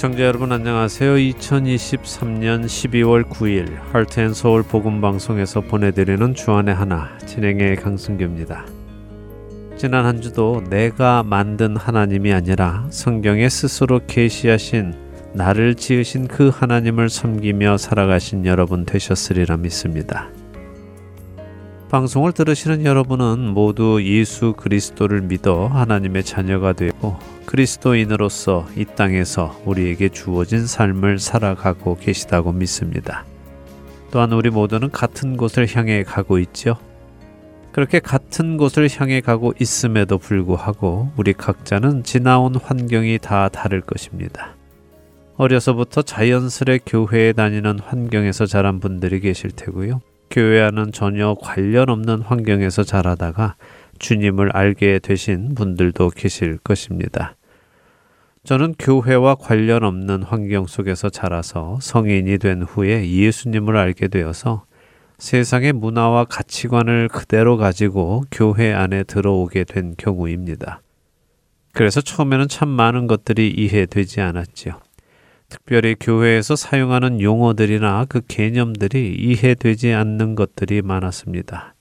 애청자 여러분 안녕하세요. 2023년 12월 9일 할트앤서울 복음방송에서 보내드리는 주안의 하나 진행의 강승규입니다. 지난 한 주도 내가 만든 하나님이 아니라 성경에 스스로 계시하신 나를 지으신 그 하나님을 섬기며 살아가신 여러분 되셨으리라 믿습니다. 방송을 들으시는 여러분은 모두 예수 그리스도를 믿어 하나님의 자녀가 되고 그리스도인으로서 이 땅에서 우리에게 주어진 삶을 살아가고 계시다고 믿습니다. 또한 우리 모두는 같은 곳을 향해 가고 있죠. 그렇게 같은 곳을 향해 가고 있음에도 불구하고 우리 각자는 지나온 환경이 다 다를 것입니다. 어려서부터 자연스레 교회에 다니는 환경에서 자란 분들이 계실 테고요. 교회와는 전혀 관련 없는 환경에서 자라다가 주님을 알게 되신 분들도 계실 것입니다. 저는 교회와 관련 없는 환경 속에서 자라서 성인이 된 후에 예수님을 알게 되어서 세상의 문화와 가치관을 그대로 가지고 교회 안에 들어오게 된 경우입니다. 그래서 처음에는 참 많은 것들이 이해되지 않았지요. 특별히 교회에서 사용하는 용어들이나 그 개념들이 이해되지 않는 것들이 많았습니다.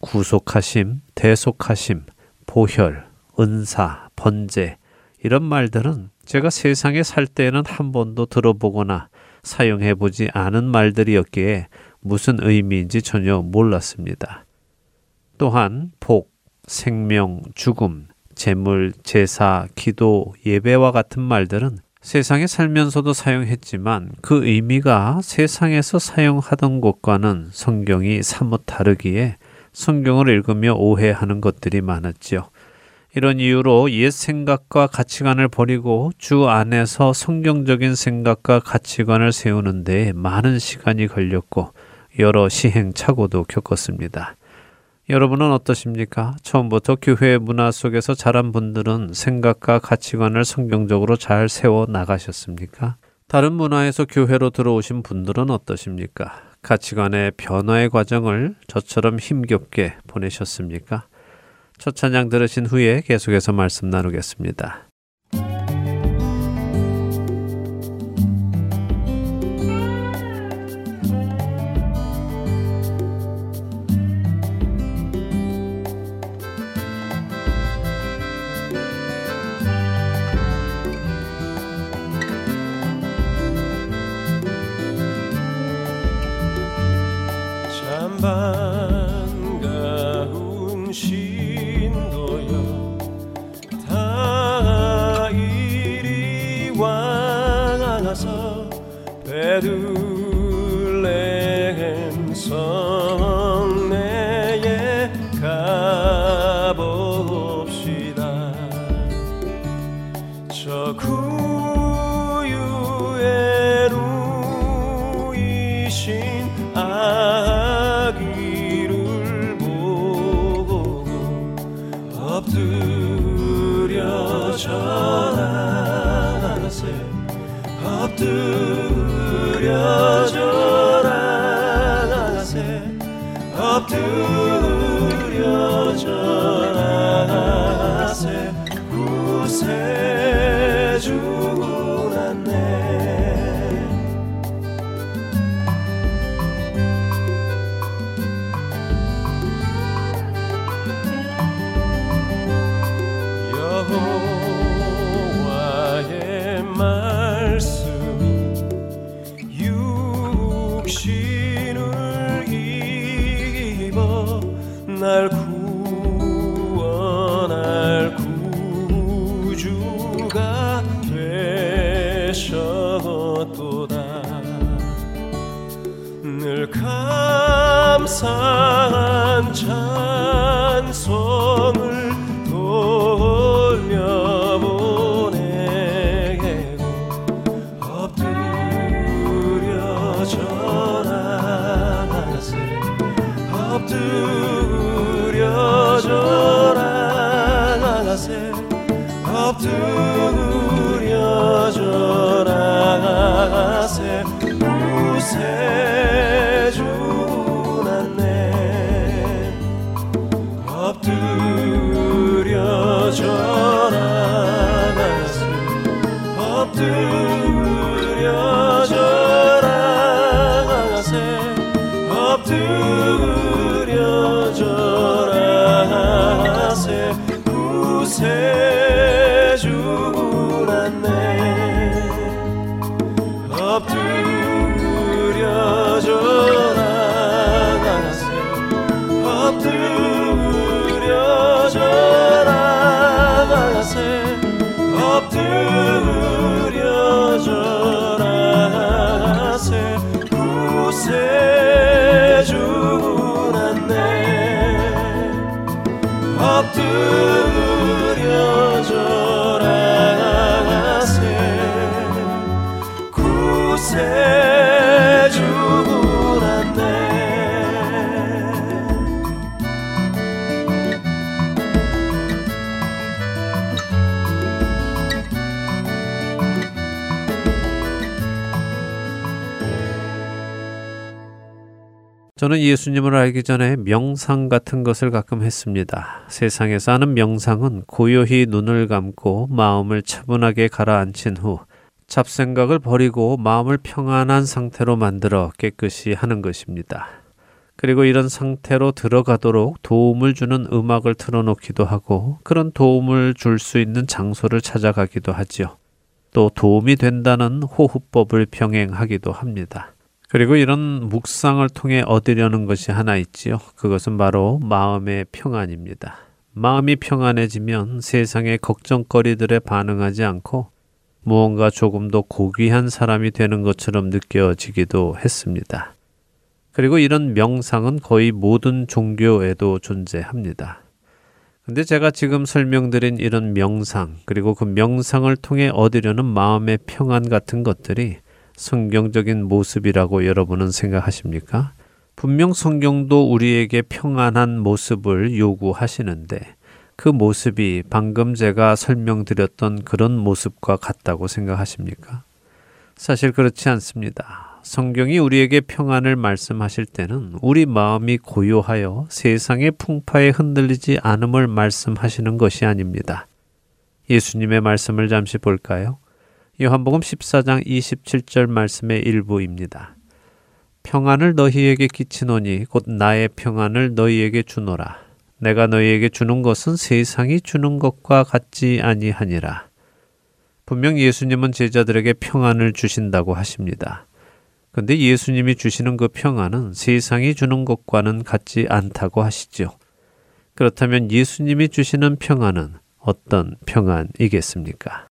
구속하심, 대속하심, 보혈, 은사, 번제, 이런 말들은 제가 세상에 살 때에는 한 번도 들어보거나 사용해 보지 않은 말들이었기에 무슨 의미인지 전혀 몰랐습니다. 또한 복, 생명, 죽음, 재물, 제사, 기도, 예배와 같은 말들은 세상에 살면서도 사용했지만 그 의미가 세상에서 사용하던 것과는 성경이 사뭇 다르기에 성경을 읽으며 오해하는 것들이 많았지요. 이런 이유로 옛 생각과 가치관을 버리고 주 안에서 성경적인 생각과 가치관을 세우는데 많은 시간이 걸렸고 여러 시행착오도 겪었습니다. 여러분은 어떠십니까? 처음부터 교회 문화 속에서 자란 분들은 생각과 가치관을 성경적으로 잘 세워 나가셨습니까? 다른 문화에서 교회로 들어오신 분들은 어떠십니까? 가치관의 변화의 과정을 저처럼 힘겹게 보내셨습니까? 첫 찬양 들으신 후에 계속해서 말씀 나누겠습니다. 반 저는 예수님을 알기 전에 명상 같은 것을 가끔 했습니다. 세상에서 하는 명상은 고요히 눈을 감고 마음을 차분하게 가라앉힌 후 잡생각을 버리고 마음을 평안한 상태로 만들어 깨끗이 하는 것입니다. 그리고 이런 상태로 들어가도록 도움을 주는 음악을 틀어놓기도 하고 그런 도움을 줄 수 있는 장소를 찾아가기도 하지요. 또 도움이 된다는 호흡법을 병행하기도 합니다. 그리고 이런 묵상을 통해 얻으려는 것이 하나 있지요. 그것은 바로 마음의 평안입니다. 마음이 평안해지면 세상의 걱정거리들에 반응하지 않고 무언가 조금 더 고귀한 사람이 되는 것처럼 느껴지기도 했습니다. 그리고 이런 명상은 거의 모든 종교에도 존재합니다. 근데 제가 지금 설명드린 이런 명상, 그리고 그 명상을 통해 얻으려는 마음의 평안 같은 것들이 성경적인 모습이라고 여러분은 생각하십니까? 분명 성경도 우리에게 평안한 모습을 요구하시는데 그 모습이 방금 제가 설명드렸던 그런 모습과 같다고 생각하십니까? 사실 그렇지 않습니다. 성경이 우리에게 평안을 말씀하실 때는 우리 마음이 고요하여 세상의 풍파에 흔들리지 않음을 말씀하시는 것이 아닙니다. 예수님의 말씀을 잠시 볼까요? 요한복음 14장 27절 말씀의 일부입니다. 평안을 너희에게 끼치노니 곧 나의 평안을 너희에게 주노라. 내가 너희에게 주는 것은 세상이 주는 것과 같지 아니하니라. 분명 예수님은 제자들에게 평안을 주신다고 하십니다. 근데 예수님이 주시는 그 평안은 세상이 주는 것과는 같지 않다고 하시죠. 그렇다면 예수님이 주시는 평안은 어떤 평안이겠습니까?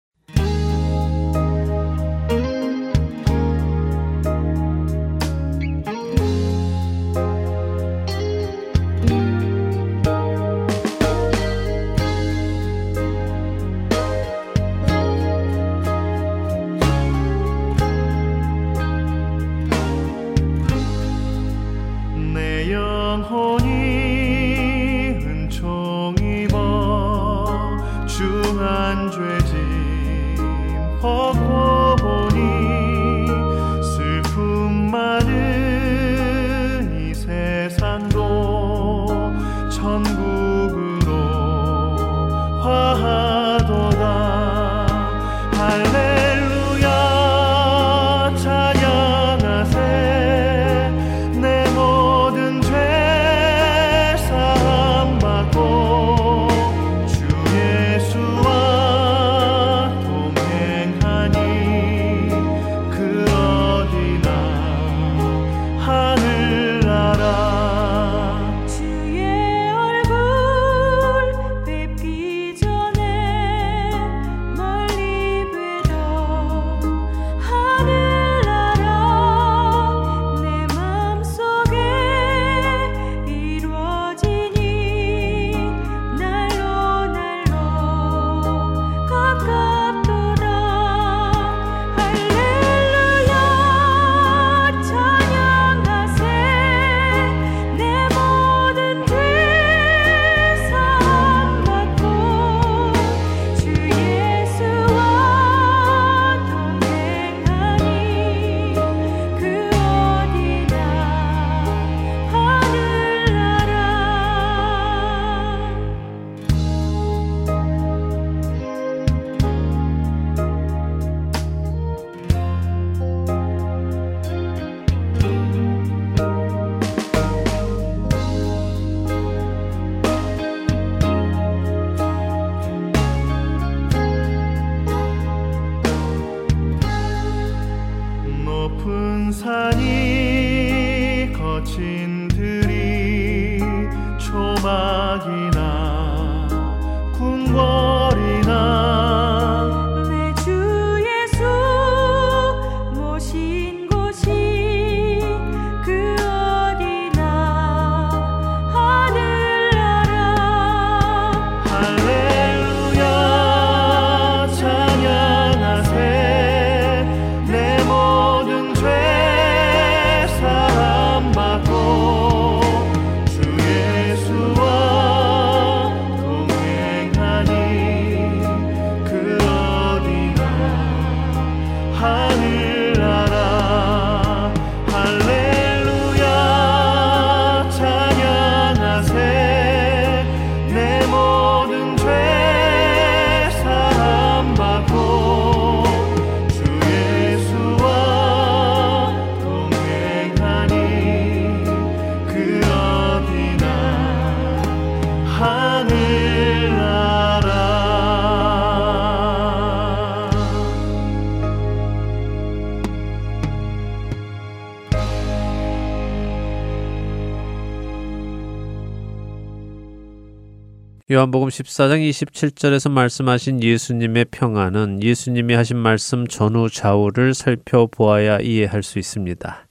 요한복음 14장 27절에서 말씀하신 예수님의 평안은 예수님이 하신 말씀 전후 좌우를 살펴보아야 이해할 수 있습니다.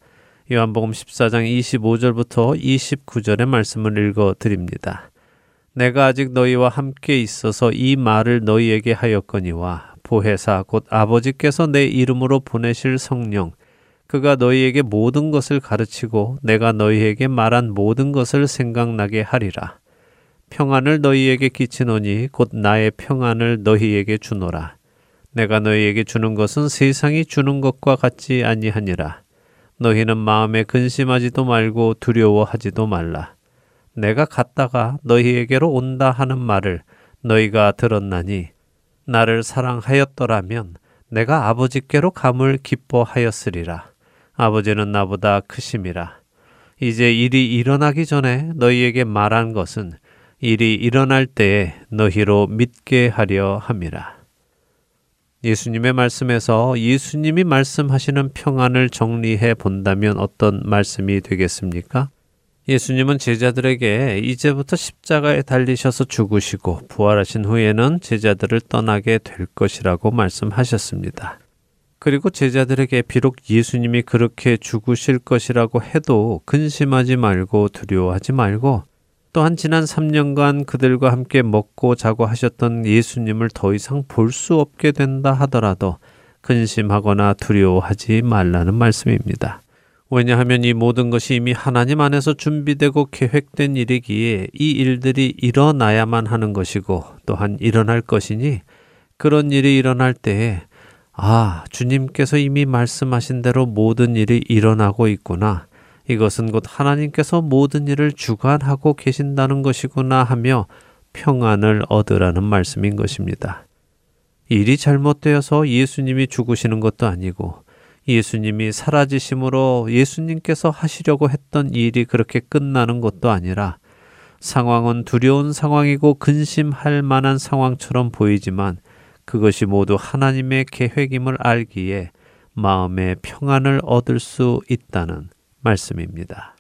요한복음 14장 25절부터 29절의 말씀을 읽어 드립니다. 내가 아직 너희와 함께 있어서 이 말을 너희에게 하였거니와 보혜사 곧 아버지께서 내 이름으로 보내실 성령 그가 너희에게 모든 것을 가르치고 내가 너희에게 말한 모든 것을 생각나게 하리라. 평안을 너희에게 끼치노니 곧 나의 평안을 너희에게 주노라. 내가 너희에게 주는 것은 세상이 주는 것과 같지 아니하니라. 너희는 마음에 근심하지도 말고 두려워하지도 말라. 내가 갔다가 너희에게로 온다 하는 말을 너희가 들었나니 나를 사랑하였더라면 내가 아버지께로 감을 기뻐하였으리라. 아버지는 나보다 크심이라. 이제 일이 일어나기 전에 너희에게 말한 것은 일이 일어날 때에 너희로 믿게 하려 함이라. 예수님의 말씀에서 예수님이 말씀하시는 평안을 정리해 본다면 어떤 말씀이 되겠습니까? 예수님은 제자들에게 이제부터 십자가에 달리셔서 죽으시고 부활하신 후에는 제자들을 떠나게 될 것이라고 말씀하셨습니다. 그리고 제자들에게 비록 예수님이 그렇게 죽으실 것이라고 해도 근심하지 말고 두려워하지 말고 또한 지난 3년간 그들과 함께 먹고 자고 하셨던 예수님을 더 이상 볼 수 없게 된다 하더라도 근심하거나 두려워하지 말라는 말씀입니다. 왜냐하면 이 모든 것이 이미 하나님 안에서 준비되고 계획된 일이기에 이 일들이 일어나야만 하는 것이고 또한 일어날 것이니 그런 일이 일어날 때에 아, 주님께서 이미 말씀하신 대로 모든 일이 일어나고 있구나. 이것은 곧 하나님께서 모든 일을 주관하고 계신다는 것이구나 하며 평안을 얻으라는 말씀인 것입니다. 일이 잘못되어서 예수님이 죽으시는 것도 아니고 예수님이 사라지심으로 예수님께서 하시려고 했던 일이 그렇게 끝나는 것도 아니라 상황은 두려운 상황이고 근심할 만한 상황처럼 보이지만 그것이 모두 하나님의 계획임을 알기에 마음의 평안을 얻을 수 있다는 말씀입니다.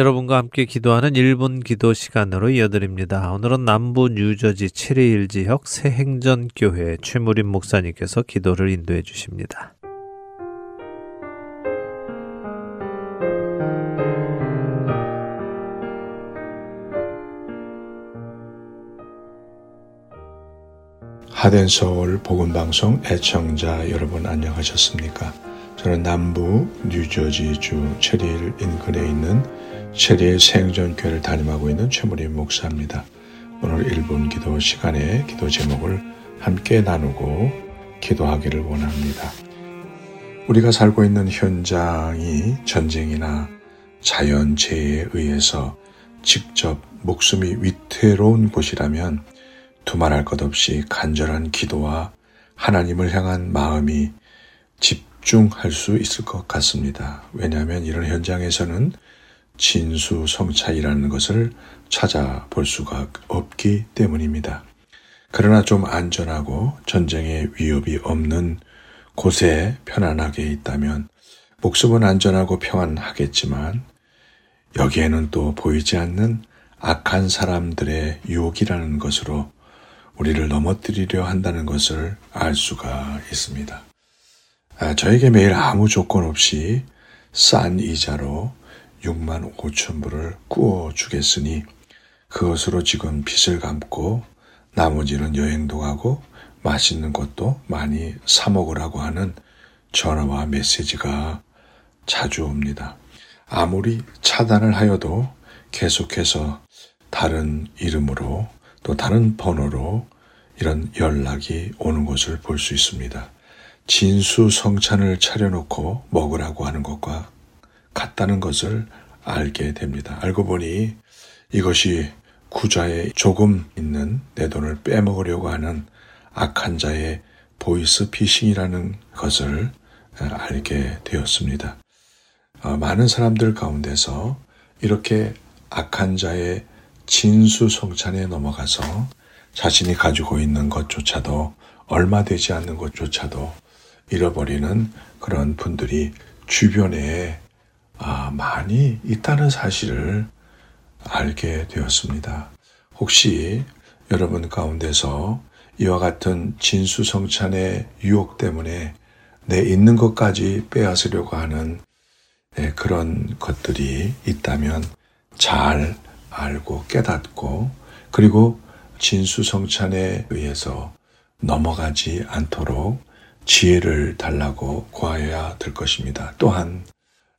여러분과 함께 기도하는 1분 기도 시간으로 이어드립니다. 오늘은 남부 뉴저지 체리힐 지역 새행전교회 최무림 목사님께서 기도를 인도해 주십니다. 하덴 서울 복음 방송 애청자 여러분 안녕하셨습니까? 저는 남부 뉴저지주 체리힐 인근에 있는 체리힐 생전교회를 담임하고 있는 최무림 목사입니다. 오늘 1분 기도 시간에 기도 제목을 함께 나누고 기도하기를 원합니다. 우리가 살고 있는 현장이 전쟁이나 자연재해에 의해서 직접 목숨이 위태로운 곳이라면 두말할 것 없이 간절한 기도와 하나님을 향한 마음이 집중할 수 있을 것 같습니다. 왜냐하면 이런 현장에서는 진수 성차이라는 것을 찾아볼 수가 없기 때문입니다. 그러나 좀 안전하고 전쟁의 위협이 없는 곳에 편안하게 있다면 목숨은 안전하고 평안하겠지만 여기에는 또 보이지 않는 악한 사람들의 유혹이라는 것으로 우리를 넘어뜨리려 한다는 것을 알 수가 있습니다. 아, 저에게 매일 아무 조건 없이 싼 이자로 6만 5천 불을 구워 주겠으니 그것으로 지금 빚을 갚고 나머지는 여행도 가고 맛있는 것도 많이 사 먹으라고 하는 전화와 메시지가 자주 옵니다. 아무리 차단을 하여도 계속해서 다른 이름으로 또 다른 번호로 이런 연락이 오는 것을 볼 수 있습니다. 진수 성찬을 차려놓고 먹으라고 하는 것과 같다는 것을 알게 됩니다. 알고 보니 이것이 구좌에 조금 있는 내 돈을 빼먹으려고 하는 악한 자의 보이스 피싱이라는 것을 알게 되었습니다. 어, 많은 사람들 가운데서 이렇게 악한 자의 진수성찬에 넘어가서 자신이 가지고 있는 것조차도 얼마 되지 않는 것조차도 잃어버리는 그런 분들이 주변에 아, 많이 있다는 사실을 알게 되었습니다. 혹시 여러분 가운데서 이와 같은 진수성찬의 유혹 때문에 내 있는 것까지 빼앗으려고 하는 네, 그런 것들이 있다면 잘 알고 깨닫고 그리고 진수성찬에 의해서 넘어가지 않도록 지혜를 달라고 구하여야 될 것입니다. 또한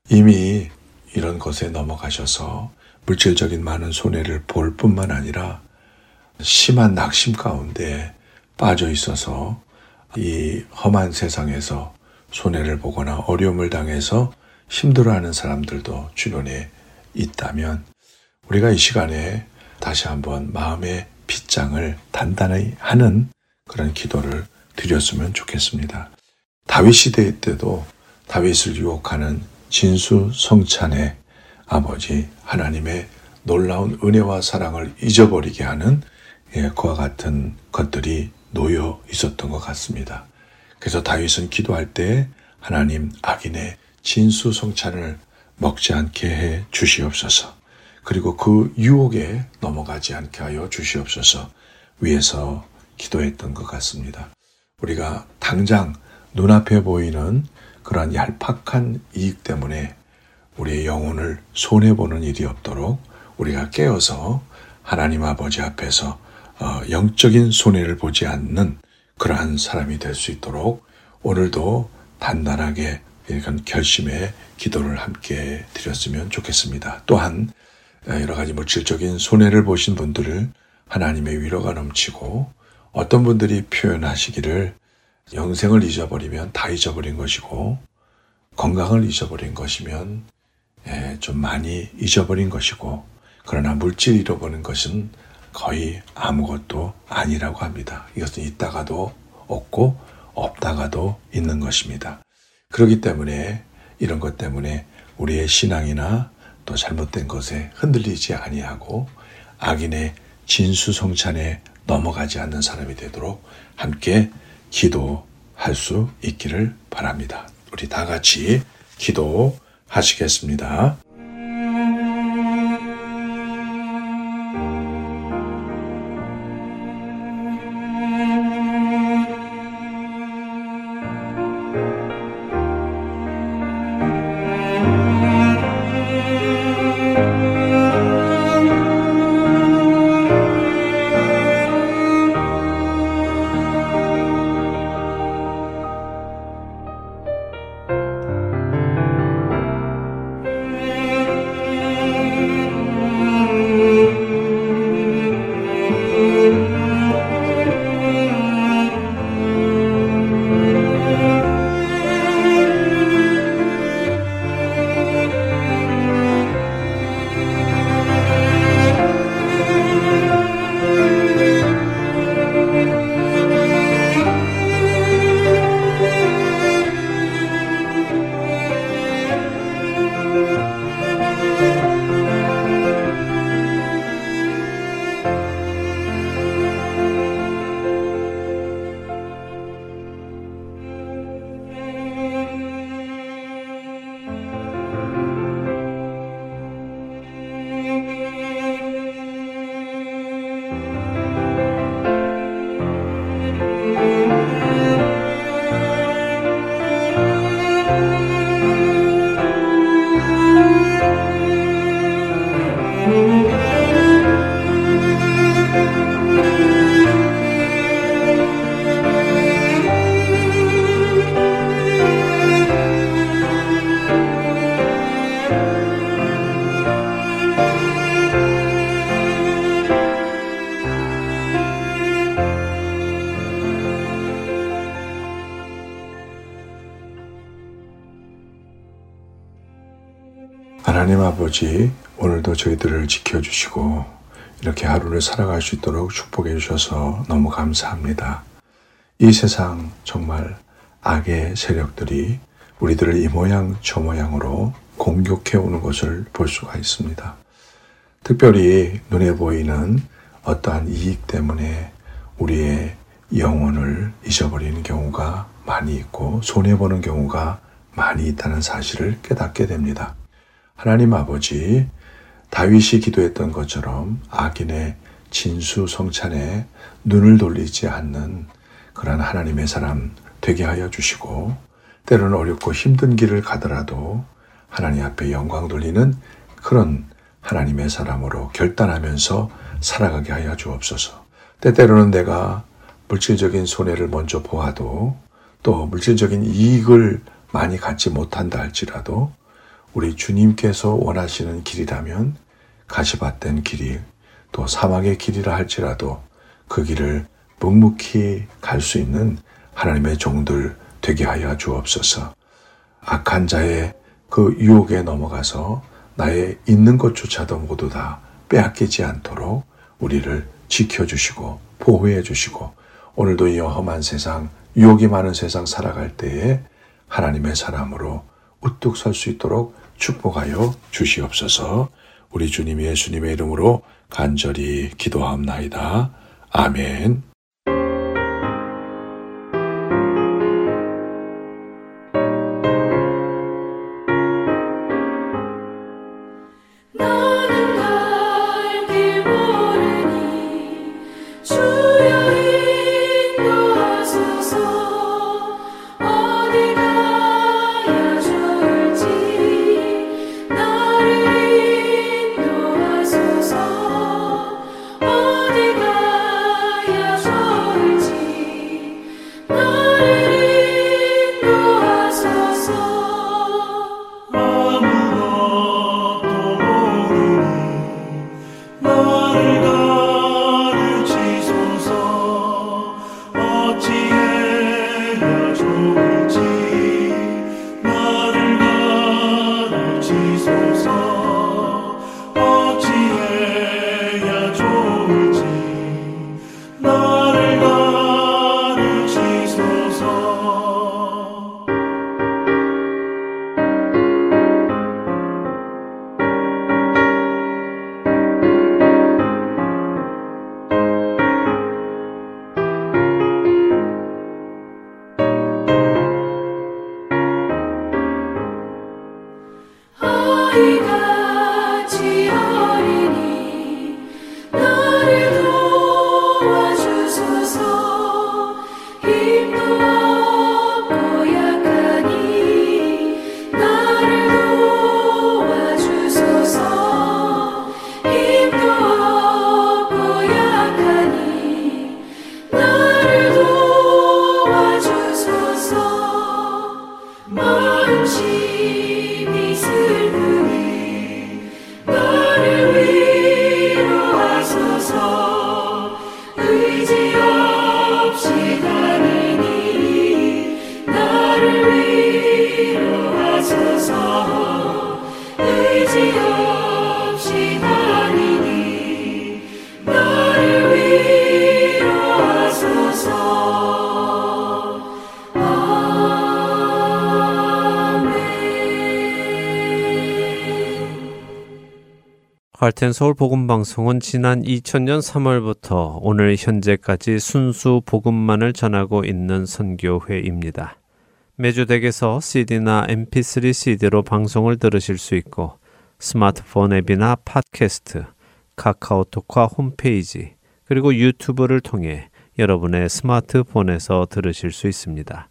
이미 이런 것에 넘어가셔서 물질적인 많은 손해를 볼 뿐만 아니라 심한 낙심 가운데 빠져 있어서 이 험한 세상에서 손해를 보거나 어려움을 당해서 힘들어하는 사람들도 주변에 있다면 우리가 이 시간에 다시 한번 마음의 빗장을 단단히 하는 그런 기도를 드렸으면 좋겠습니다. 다윗 시대 때도 다윗을 유혹하는 진수 성찬의 아버지 하나님의 놀라운 은혜와 사랑을 잊어버리게 하는 예, 그와 같은 것들이 놓여 있었던 것 같습니다. 그래서 다윗은 기도할 때 하나님 악인의 진수 성찬을 먹지 않게 해 주시옵소서. 그리고 그 유혹에 넘어가지 않게 하여 주시옵소서. 위에서 기도했던 것 같습니다. 우리가 당장 눈앞에 보이는 그러한 얄팍한 이익 때문에 우리의 영혼을 손해보는 일이 없도록 우리가 깨어서 하나님 아버지 앞에서 어, 영적인 손해를 보지 않는 그러한 사람이 될 수 있도록 오늘도 단단하게 이런 결심의 기도를 함께 드렸으면 좋겠습니다. 또한 여러 가지 물질적인 손해를 보신 분들을 하나님의 위로가 넘치고 어떤 분들이 표현하시기를 영생을 잊어버리면 다 잊어버린 것이고 건강을 잊어버린 것이면 예, 좀 많이 잊어버린 것이고 그러나 물질 잃어버린 것은 거의 아무것도 아니라고 합니다. 이것은 있다가도 없고 없다가도 있는 것입니다. 그렇기 때문에 이런 것 때문에 우리의 신앙이나 또 잘못된 것에 흔들리지 아니하고 악인의 진수성찬에 넘어가지 않는 사람이 되도록 함께 기도할 수 있기를 바랍니다. 우리 다 같이 기도하시겠습니다. 아버지, 오늘도 저희들을 지켜주시고 이렇게 하루를 살아갈 수 있도록 축복해 주셔서 너무 감사합니다. 이 세상 정말 악의 세력들이 우리들을 이 모양 저 모양으로 공격해 오는 것을 볼 수가 있습니다. 특별히 눈에 보이는 어떠한 이익 때문에 우리의 영혼을 잊어버리는 경우가 많이 있고 손해보는 경우가 많이 있다는 사실을 깨닫게 됩니다. 하나님 아버지, 다윗이 기도했던 것처럼 악인의 진수 성찬에 눈을 돌리지 않는 그러한 하나님의 사람 되게 하여 주시고, 때로는 어렵고 힘든 길을 가더라도 하나님 앞에 영광 돌리는 그런 하나님의 사람으로 결단하면서 살아가게 하여 주옵소서. 때때로는 내가 물질적인 손해를 먼저 보아도 또 물질적인 이익을 많이 갖지 못한다 할지라도 우리 주님께서 원하시는 길이라면 가시밭된 길이 또 사막의 길이라 할지라도 그 길을 묵묵히 갈 수 있는 하나님의 종들 되게 하여 주옵소서. 악한 자의 그 유혹에 넘어가서 나의 있는 것조차도 모두 다 빼앗기지 않도록 우리를 지켜주시고 보호해 주시고 오늘도 이 험한 세상 유혹이 많은 세상 살아갈 때에 하나님의 사람으로 우뚝 설 수 있도록 축복하여 주시옵소서. 우리 주님 예수님의 이름으로 간절히 기도하옵나이다. 아멘. 할텐 서울 복음 방송은 지난 2000년 3월부터 오늘 현재까지 순수 복음만을 전하고 있는 선교회입니다. 매주 댁에서 CD나 MP3 CD로 방송을 들으실 수 있고 스마트폰 앱이나 팟캐스트, 카카오톡과 홈페이지, 그리고 유튜브를 통해 여러분의 스마트폰에서 들으실 수 있습니다.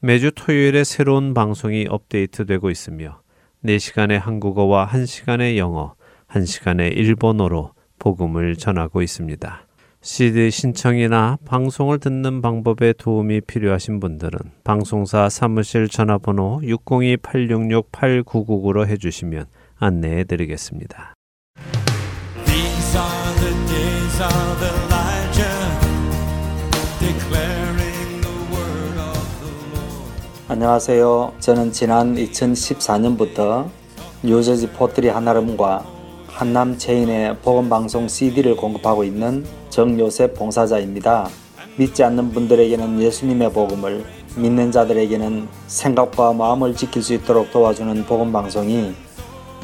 매주 토요일에 새로운 방송이 업데이트되고 있으며 4시간의 한국어와 1시간의 영어, 1시간의 일본어로 복음을 전하고 있습니다. CD 신청이나 방송을 듣는 방법에 도움이 필요하신 분들은 방송사 사무실 전화번호 602-866-8999로 해주시면 안내해 드리겠습니다. These are the days of Elijah, declaring the word of the Lord. 안녕하세요. 저는 지난 2014년부터 뉴저지 포트리 한아름과 한남 체인의 복음방송 CD를 공급하고 있는 정요셉 봉사자입니다. 믿지 않는 분들에게는 예수님의 복음을, 믿는 자들에게는 생각과 마음을 지킬 수 있도록 도와주는 복음방송이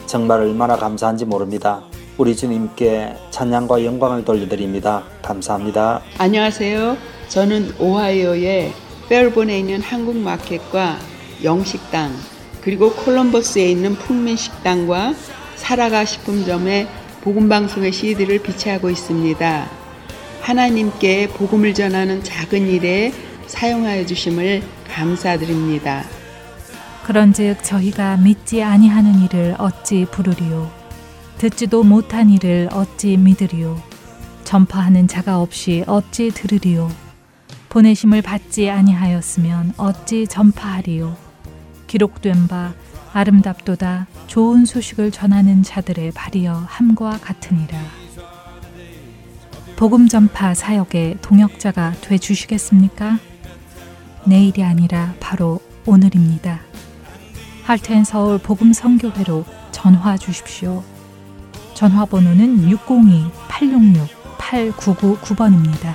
정말 얼마나 감사한지 모릅니다. 우리 주님께 찬양과 영광을 돌려드립니다. 감사합니다. 안녕하세요. 저는 오하이오의 펠본에 있는 한국 마켓과 영식당 그리고 콜럼버스에 있는 풍민식당과 살아가 식품점에 복음방송의 CD를 비치하고 있습니다. 하나님께 복음을 전하는 작은 일에 사용하여 주심을 감사드립니다. 그런즉 저희가 믿지 아니하는 일을 어찌 부르리요 듣지도 못한 일을 어찌 믿으리요 전파하는 자가 없이 어찌 들으리요 보내심을 받지 아니하였으면 어찌 전파하리요 기록된 바 아름답도다 좋은 소식을 전하는 자들의 발이여 함과 같으니라 복음 전파 사역의 동역자가 돼 주시겠습니까? 내일이 아니라 바로 오늘입니다. 할텐 서울 복음 선교회로 전화 주십시오. 전화 번호는 602-866-8999번입니다.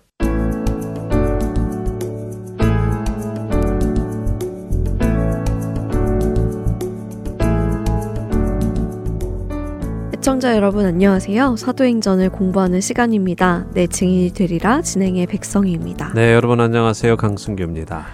시청자 여러분 안녕하세요. 사도행전을 공부하는 시간입니다. 내 증인이 되리라 진행의 백성희입니다. 네, 여러분 안녕하세요. 강승규입니다.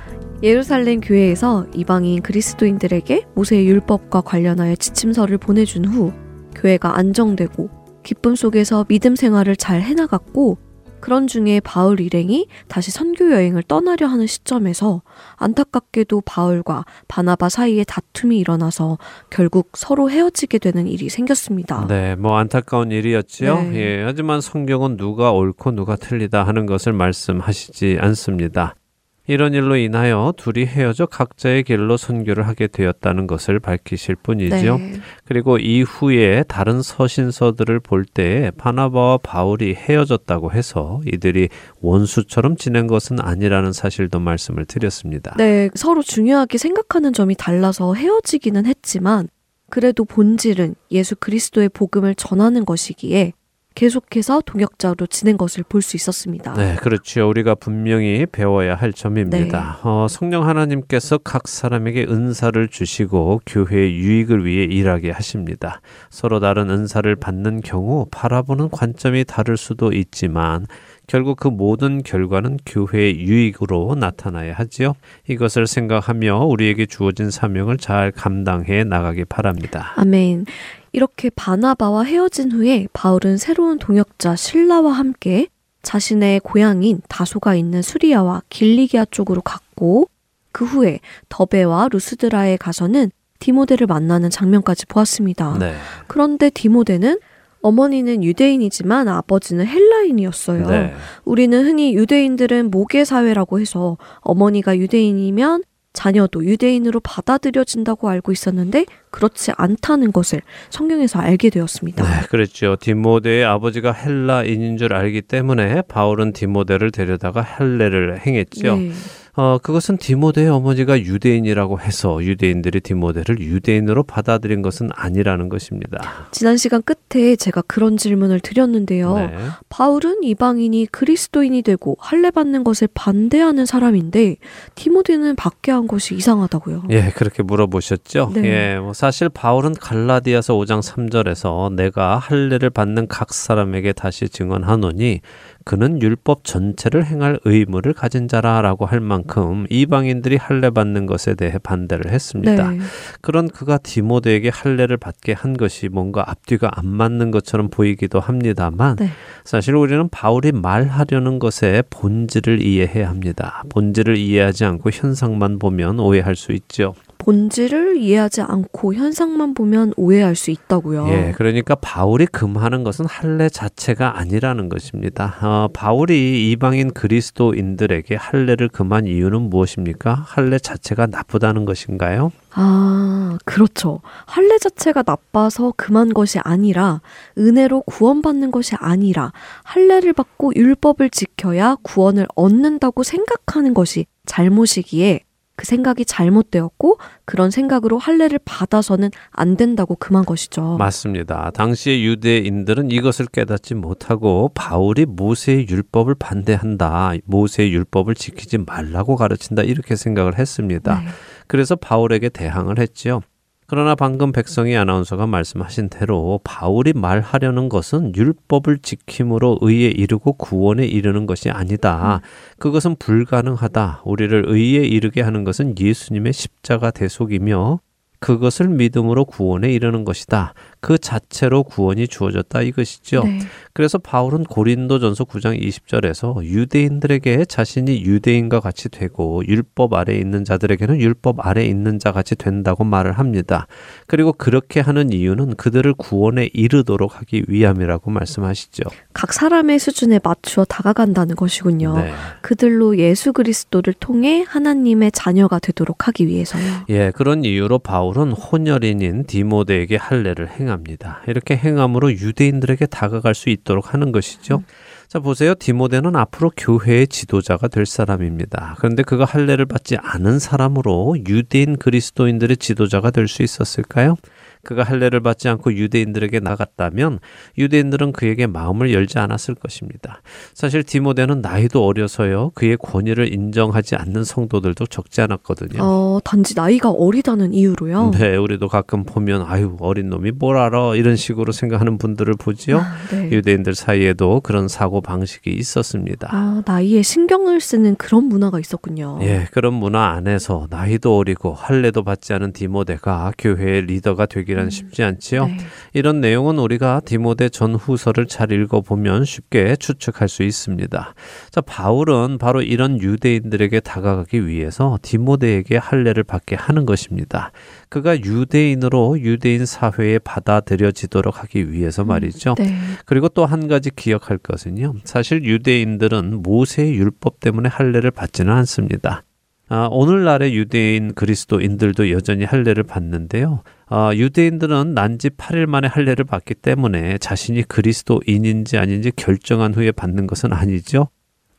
예루살렘 교회에서 이방인 그리스도인들에게 모세의 율법과 관련하여 지침서를 보내준 후 교회가 안정되고 기쁨 속에서 믿음 생활을 잘 해나갔고 그런 중에 바울 일행이 다시 선교 여행을 떠나려 하는 시점에서 안타깝게도 바울과 바나바 사이에 다툼이 일어나서 결국 서로 헤어지게 되는 일이 생겼습니다. 네, 뭐 안타까운 일이었지요. 네. 예, 하지만 성경은 누가 옳고 누가 틀리다 하는 것을 말씀하시지 않습니다. 이런 일로 인하여 둘이 헤어져 각자의 길로 선교를 하게 되었다는 것을 밝히실 뿐이지요. 네. 그리고 이후에 다른 서신서들을 볼때 바나바와 바울이 헤어졌다고 해서 이들이 원수처럼 지낸 것은 아니라는 사실도 말씀을 드렸습니다. 네, 서로 중요하게 생각하는 점이 달라서 헤어지기는 했지만 그래도 본질은 예수 그리스도의 복음을 전하는 것이기에 계속해서 동역자로 지낸 것을 볼 수 있었습니다. 네, 그렇죠. 우리가 분명히 배워야 할 점입니다. 어, 성령 하나님께서 각 사람에게 은사를 주시고 교회의 유익을 위해 일하게 하십니다. 서로 다른 은사를 받는 경우 바라보는 관점이 다를 수도 있지만 결국 그 모든 결과는 교회의 유익으로 나타나야 하지요. 이것을 생각하며 우리에게 주어진 사명을 잘 감당해 나가기 바랍니다. 아멘. 이렇게 바나바와 헤어진 후에 바울은 새로운 동역자 신라와 함께 자신의 고향인 다소가 있는 수리아와 길리기아 쪽으로 갔고 그 후에 더베와 루스드라에 가서는 디모데를 만나는 장면까지 보았습니다. 네. 그런데 디모데는 어머니는 유대인이지만 아버지는 헬라인이었어요. 네. 우리는 흔히 유대인들은 모계 사회라고 해서 어머니가 유대인이면 자녀도 유대인으로 받아들여진다고 알고 있었는데 그렇지 않다는 것을 성경에서 알게 되었습니다. 네, 그랬죠. 디모데의 아버지가 헬라인인 줄 알기 때문에 바울은 디모데를 데려다가 할례를 행했죠. 네. 어, 그것은 디모데의 어머니가 유대인이라고 해서 유대인들이 디모데를 유대인으로 받아들인 것은 아니라는 것입니다. 지난 시간 끝에 제가 그런 질문을 드렸는데요. 네. 바울은 이방인이 그리스도인이 되고 할례 받는 것을 반대하는 사람인데 디모데는 받게 한 것이 이상하다고요. 예, 그렇게 물어보셨죠? 네. 예, 뭐 사실 바울은 갈라디아서 5장 3절에서 내가 할례를 받는 각 사람에게 다시 증언하노니 그는 율법 전체를 행할 의무를 가진 자라라고 할 만큼 이방인들이 할례 받는 것에 대해 반대를 했습니다. 네. 그런 그가 디모데에게 할례를 받게 한 것이 뭔가 앞뒤가 안 맞는 것처럼 보이기도 합니다만 네. 사실 우리는 바울이 말하려는 것의 본질을 이해해야 합니다. 본질을 이해하지 않고 현상만 보면 오해할 수 있죠. 본질을 이해하지 않고 현상만 보면 오해할 수 있다고요. 예, 그러니까 바울이 금하는 것은 할례 자체가 아니라는 것입니다. 어, 바울이 이방인 그리스도인들에게 할례를 금한 이유는 무엇입니까? 할례 자체가 나쁘다는 것인가요? 아, 그렇죠. 할례 자체가 나빠서 금한 것이 아니라 은혜로 구원받는 것이 아니라 할례를 받고 율법을 지켜야 구원을 얻는다고 생각하는 것이 잘못이기에 그 생각이 잘못되었고 그런 생각으로 할례를 받아서는 안 된다고 금한 것이죠. 맞습니다. 당시의 유대인들은 이것을 깨닫지 못하고 바울이 모세의 율법을 반대한다. 모세의 율법을 지키지 말라고 가르친다. 이렇게 생각을 했습니다. 네. 그래서 바울에게 대항을 했지요. 그러나 방금 백성희 아나운서가 말씀하신 대로 바울이 말하려는 것은 율법을 지킴으로 의에 이르고 구원에 이르는 것이 아니다. 그것은 불가능하다. 우리를 의에 이르게 하는 것은 예수님의 십자가 대속이며 그것을 믿음으로 구원에 이르는 것이다. 그 자체로 구원이 주어졌다 이것이죠. 네. 그래서 바울은 고린도전서 9장 20절에서 유대인들에게 자신이 유대인과 같이 되고 율법 아래 에 있는 자들에게는 율법 아래 에 있는 자 같이 된다고 말을 합니다. 그리고 그렇게 하는 이유는 그들을 구원에 이르도록 하기 위함이라고 말씀하시죠. 각 사람의 수준에 맞추어 다가간다는 것이군요. 네. 그들로 예수 그리스도를 통해 하나님의 자녀가 되도록 하기 위해서요. 예, 그런 이유로 바울은 혼혈인인 디모데에게 할례를 행 합니다. 이렇게 행함으로 유대인들에게 다가갈 수 있도록 하는 것이죠. 자, 보세요. 디모데는 앞으로 교회의 지도자가 될 사람입니다. 그런데 그가 할례를 받지 않은 사람으로 유대인 그리스도인들의 지도자가 될 수 있었을까요? 그가 할례를 받지 않고 유대인들에게 나갔다면 유대인들은 그에게 마음을 열지 않았을 것입니다. 사실 디모데는 나이도 어려서요. 그의 권위를 인정하지 않는 성도들도 적지 않았거든요. 어, 단지 나이가 어리다는 이유로요. 네, 우리도 가끔 보면 아유 어린 놈이 뭘 알아 이런 식으로 생각하는 분들을 보지요. 아, 네. 유대인들 사이에도 그런 사고 방식이 있었습니다. 아, 나이에 신경을 쓰는 그런 문화가 있었군요. 예, 그런 문화 안에서 나이도 어리고 할례도 받지 않은 디모데가 교회의 리더가 되기 란 쉽지 않지요. 네. 이런 내용은 우리가 디모데 전후서를 잘 읽어보면 쉽게 추측할 수 있습니다. 자, 바울은 바로 이런 유대인들에게 다가가기 위해서 디모데에게 할례를 받게 하는 것입니다. 그가 유대인으로 유대인 사회에 받아들여지도록 하기 위해서 말이죠. 네. 그리고 또 한 가지 기억할 것은요. 사실 유대인들은 모세의 율법 때문에 할례를 받지는 않습니다. 아, 오늘날의 유대인 그리스도인들도 여전히 할례를 받는데요. 아, 유대인들은 난지 8일 만에 할례를 받기 때문에 자신이 그리스도인인지 아닌지 결정한 후에 받는 것은 아니죠.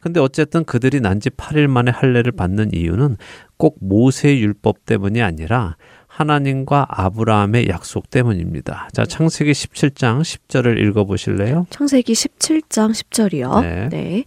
근데 어쨌든 그들이 난지 8일 만에 할례를 받는 이유는 꼭 모세의 율법 때문이 아니라 하나님과 아브라함의 약속 때문입니다. 자, 창세기 17장 10절을 읽어 보실래요? 창세기 17장 10절이요. 네.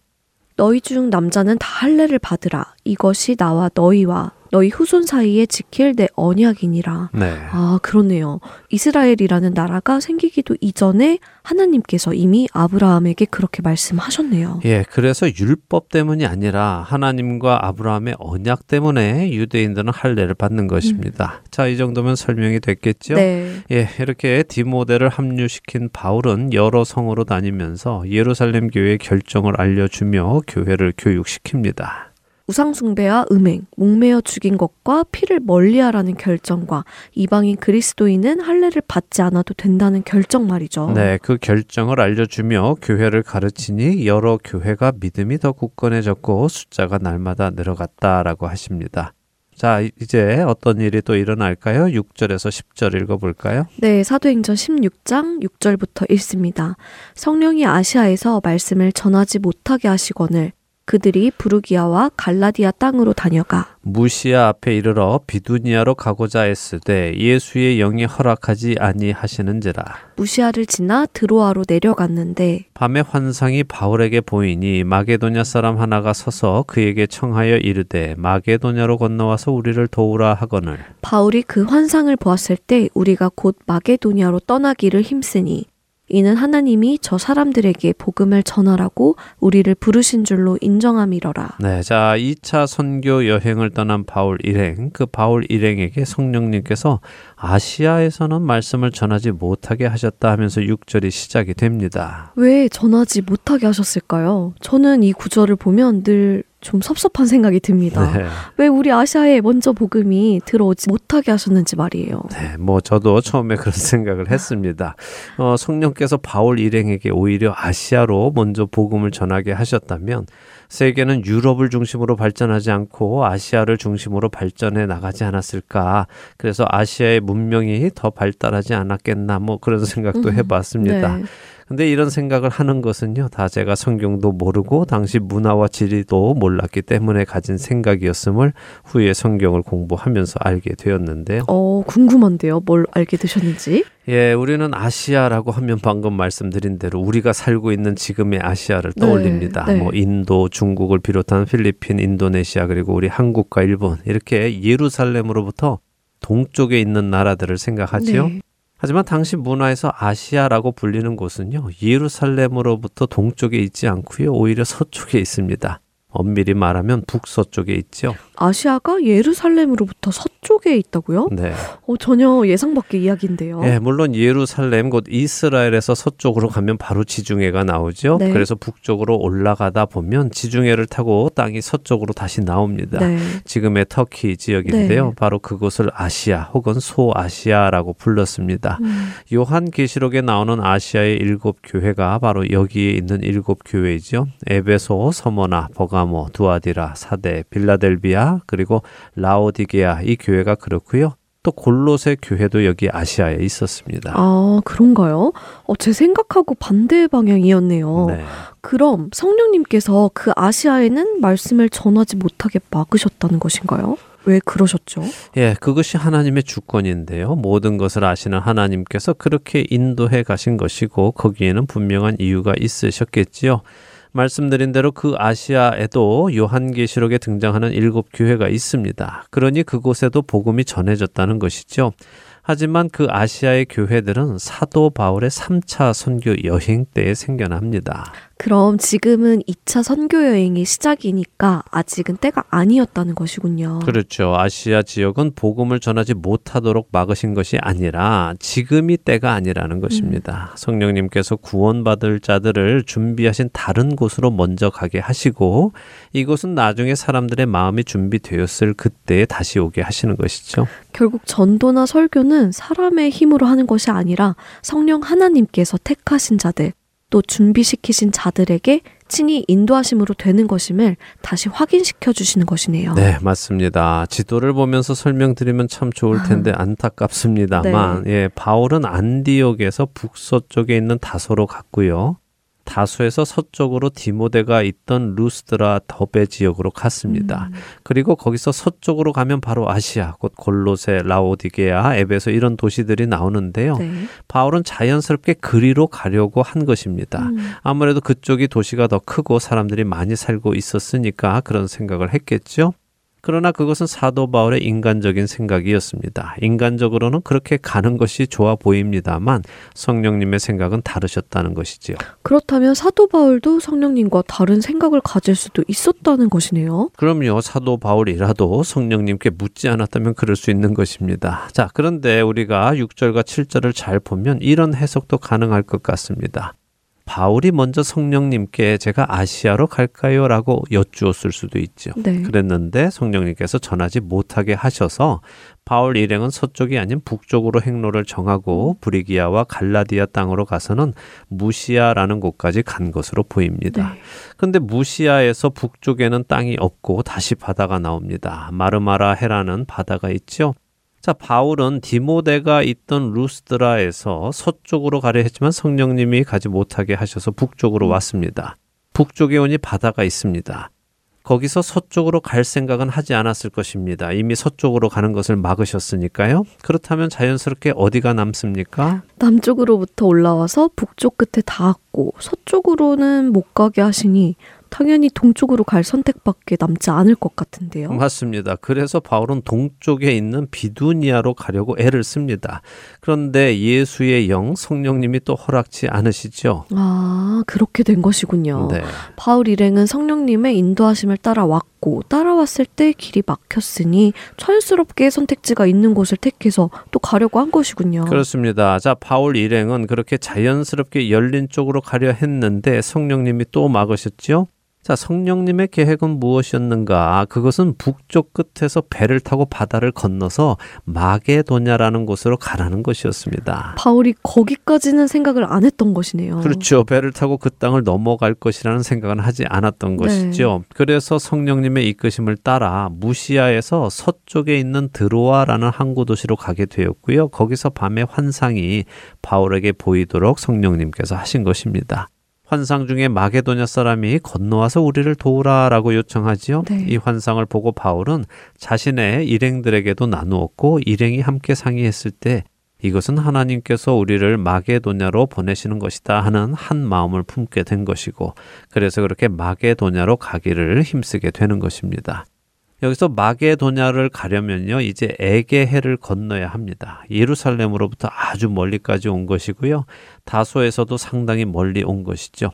너희 중 남자는 다 할례를 받으라. 이것이 나와 너희와 너희 후손 사이에 지킬 내 언약이니라. 네. 아, 그렇네요. 이스라엘이라는 나라가 생기기도 이전에 하나님께서 이미 아브라함에게 그렇게 말씀하셨네요. 예, 그래서 율법 때문이 아니라 하나님과 아브라함의 언약 때문에 유대인들은 할례를 받는 것입니다. 자, 이 정도면 설명이 됐겠죠? 네. 예, 이렇게 디모데를 합류시킨 바울은 여러 성으로 다니면서 예루살렘 교회의 결정을 알려주며 교회를 교육시킵니다. 우상숭배와 음행, 목매어 죽인 것과 피를 멀리하라는 결정과 이방인 그리스도인은 할례를 받지 않아도 된다는 결정 말이죠. 네, 그 결정을 알려주며 교회를 가르치니 여러 교회가 믿음이 더 굳건해졌고 숫자가 날마다 늘어갔다라고 하십니다. 자, 이제 어떤 일이 또 일어날까요? 6절에서 10절 읽어볼까요? 네, 사도행전 16장 6절부터 읽습니다. 성령이 아시아에서 말씀을 전하지 못하게 하시거늘 그들이 부르기아와 갈라디아 땅으로 다녀가. 무시아 앞에 이르러 비두니아로 가고자 했으되 예수의 영이 허락하지 아니하시는지라. 무시아를 지나 드로아로 내려갔는데 밤에 환상이 바울에게 보이니 마게도냐 사람 하나가 서서 그에게 청하여 이르되 마게도냐로 건너와서 우리를 도우라 하거늘. 바울이 그 환상을 보았을 때 우리가 곧 마게도니아로 떠나기를 힘쓰니 이는 하나님이 저 사람들에게 복음을 전하라고 우리를 부르신 줄로 인정함이러라. 네, 자 2차 선교 여행을 떠난 바울 일행, 그 바울 일행에게 성령님께서 아시아에서는 말씀을 전하지 못하게 하셨다 하면서 6절이 시작이 됩니다. 왜 전하지 못하게 하셨을까요? 저는 이 구절을 보면 늘 좀 섭섭한 생각이 듭니다. 네. 왜 우리 아시아에 먼저 복음이 들어오지 못하게 하셨는지 말이에요. 네, 뭐 저도 처음에 그런 생각을 했습니다. 어, 성령께서 바울 일행에게 오히려 아시아로 먼저 복음을 전하게 하셨다면 세계는 유럽을 중심으로 발전하지 않고 아시아를 중심으로 발전해 나가지 않았을까. 그래서 아시아의 문명이 더 발달하지 않았겠나 뭐 그런 생각도 음, 해봤습니다. 네. 근데 이런 생각을 하는 것은요, 다 제가 성경도 모르고 당시 문화와 지리도 몰랐기 때문에 가진 생각이었음을 후에 성경을 공부하면서 알게 되었는데요. 어, 궁금한데요. 뭘 알게 되셨는지? 예, 우리는 아시아라고 하면 방금 말씀드린 대로 우리가 살고 있는 지금의 아시아를 떠올립니다. 네. 뭐 인도, 중국을 비롯한 필리핀, 인도네시아 그리고 우리 한국과 일본 이렇게 예루살렘으로부터 동쪽에 있는 나라들을 생각하지요. 네. 하지만 당시 문화에서 아시아라고 불리는 곳은요, 예루살렘으로부터 동쪽에 있지 않고요, 오히려 서쪽에 있습니다. 엄밀히 말하면 북서쪽에 있죠. 아시아가 예루살렘으로부터 서쪽에 있다고요? 네. 어, 전혀 예상 밖의 이야기인데요. 예, 물론 예루살렘 곧 이스라엘에서 서쪽으로 가면 바로 지중해가 나오죠. 네. 그래서 북쪽으로 올라가다 보면 지중해를 타고 땅이 서쪽으로 다시 나옵니다. 네. 지금의 터키 지역인데요. 네. 바로 그곳을 아시아 혹은 소아시아라고 불렀습니다. 음, 요한 계시록에 나오는 아시아의 일곱 교회가 바로 여기에 있는 일곱 교회이죠. 에베소, 서머나, 버가 모, 두아디라, 사대, 빌라델비아, 그리고 라오디게아 이 교회가 그렇고요. 또 골로새 교회도 여기 아시아에 있었습니다. 아, 그런가요? 어, 제 생각하고 반대 방향이었네요. 네. 그럼 성령님께서 그 아시아에는 말씀을 전하지 못하게 막으셨다는 것인가요? 왜 그러셨죠? 예, 그것이 하나님의 주권인데요. 모든 것을 아시는 하나님께서 그렇게 인도해 가신 것이고 거기에는 분명한 이유가 있으셨겠지요. 말씀드린 대로 그 아시아에도 요한계시록에 등장하는 일곱 교회가 있습니다. 그러니 그곳에도 복음이 전해졌다는 것이죠. 하지만 그 아시아의 교회들은 사도 바울의 3차 선교 여행 때에 생겨납니다. 그럼 지금은 2차 선교 여행의 시작이니까 아직은 때가 아니었다는 것이군요. 그렇죠. 아시아 지역은 복음을 전하지 못하도록 막으신 것이 아니라 지금이 때가 아니라는 것입니다. 성령님께서 구원받을 자들을 준비하신 다른 곳으로 먼저 가게 하시고 이곳은 나중에 사람들의 마음이 준비되었을 그때에 다시 오게 하시는 것이죠. 결국 전도나 설교는 사람의 힘으로 하는 것이 아니라 성령 하나님께서 택하신 자들, 또 준비시키신 자들에게 친히 인도하심으로 되는 것임을 다시 확인시켜 주시는 것이네요. 네, 맞습니다. 지도를 보면서 설명드리면 참 좋을 텐데 안타깝습니다만, 예, 바울은 안디옥에서 북서쪽에 있는 다소로 갔고요. 다소에서 서쪽으로 디모데가 있던 루스드라 더베 지역으로 갔습니다. 그리고 거기서 서쪽으로 가면 바로 아시아, 곧 골로세, 라오디게아, 에베소 이런 도시들이 나오는데요. 네. 바울은 자연스럽게 그리로 가려고 한 것입니다. 음. 아무래도 그쪽이 도시가 더 크고 사람들이 많이 살고 있었으니까 그런 생각을 했겠죠. 그러나 그것은 사도 바울의 인간적인 생각이었습니다. 인간적으로는 그렇게 가는 것이 좋아 보입니다만 성령님의 생각은 다르셨다는 것이지요. 그렇다면 사도 바울도 성령님과 다른 생각을 가질 수도 있었다는 것이네요. 그럼요. 사도 바울이라도 성령님께 묻지 않았다면 그럴 수 있는 것입니다. 자, 그런데 우리가 6절과 7절을 잘 보면 이런 해석도 가능할 것 같습니다. 바울이 먼저 성령님께 제가 아시아로 갈까요? 라고 여쭈었을 수도 있죠. 네. 그랬는데 성령님께서 전하지 못하게 하셔서 바울 일행은 서쪽이 아닌 북쪽으로 행로를 정하고 브리기아와 갈라디아 땅으로 가서는 무시아라는 곳까지 간 것으로 보입니다. 네. 근데 무시아에서 북쪽에는 땅이 없고 다시 바다가 나옵니다. 마르마라 해라는 바다가 있죠. 자, 바울은 디모데가 있던 루스드라에서 서쪽으로 가려 했지만 성령님이 가지 못하게 하셔서 북쪽으로 왔습니다. 북쪽에 오니 바다가 있습니다. 거기서 서쪽으로 갈 생각은 하지 않았을 것입니다. 이미 서쪽으로 가는 것을 막으셨으니까요. 그렇다면 자연스럽게 어디가 남습니까? 남쪽으로부터 올라와서 북쪽 끝에 닿았고 서쪽으로는 못 가게 하시니 당연히 동쪽으로 갈 선택밖에 남지 않을 것 같은데요. 맞습니다. 그래서 바울은 동쪽에 있는 비두니아로 가려고 애를 씁니다. 그런데 예수의 영 성령님이 또 허락치 않으시죠. 아, 그렇게 된 것이군요. 네. 바울 일행은 성령님의 인도하심을 따라 왔고 따라왔을 때 길이 막혔으니 자연스럽게 선택지가 있는 곳을 택해서 또 가려고 한 것이군요. 그렇습니다. 자, 바울 일행은 그렇게 자연스럽게 열린 쪽으로 가려 했는데 성령님이 또 막으셨죠. 자, 성령님의 계획은 무엇이었는가? 그것은 북쪽 끝에서 배를 타고 바다를 건너서 마게도냐라는 곳으로 가라는 것이었습니다. 바울이 거기까지는 생각을 안 했던 것이네요. 그렇죠. 배를 타고 그 땅을 넘어갈 것이라는 생각은 하지 않았던 네. 것이죠. 그래서 성령님의 이끄심을 따라 무시아에서 서쪽에 있는 드로아라는 항구 도시로 가게 되었고요. 거기서 밤에 환상이 바울에게 보이도록 성령님께서 하신 것입니다. 환상 중에 마게도냐 사람이 건너와서 우리를 도우라라고 요청하지요. 네. 이 환상을 보고 바울은 자신의 일행들에게도 나누었고 일행이 함께 상의했을 때 이것은 하나님께서 우리를 마게도냐로 보내시는 것이다 하는 한 마음을 품게 된 것이고 그래서 그렇게 마게도냐로 가기를 힘쓰게 되는 것입니다. 여기서 마게도냐를 가려면요, 이제 에게해를 건너야 합니다. 예루살렘으로부터 아주 멀리까지 온 것이고요. 다소에서도 상당히 멀리 온 것이죠.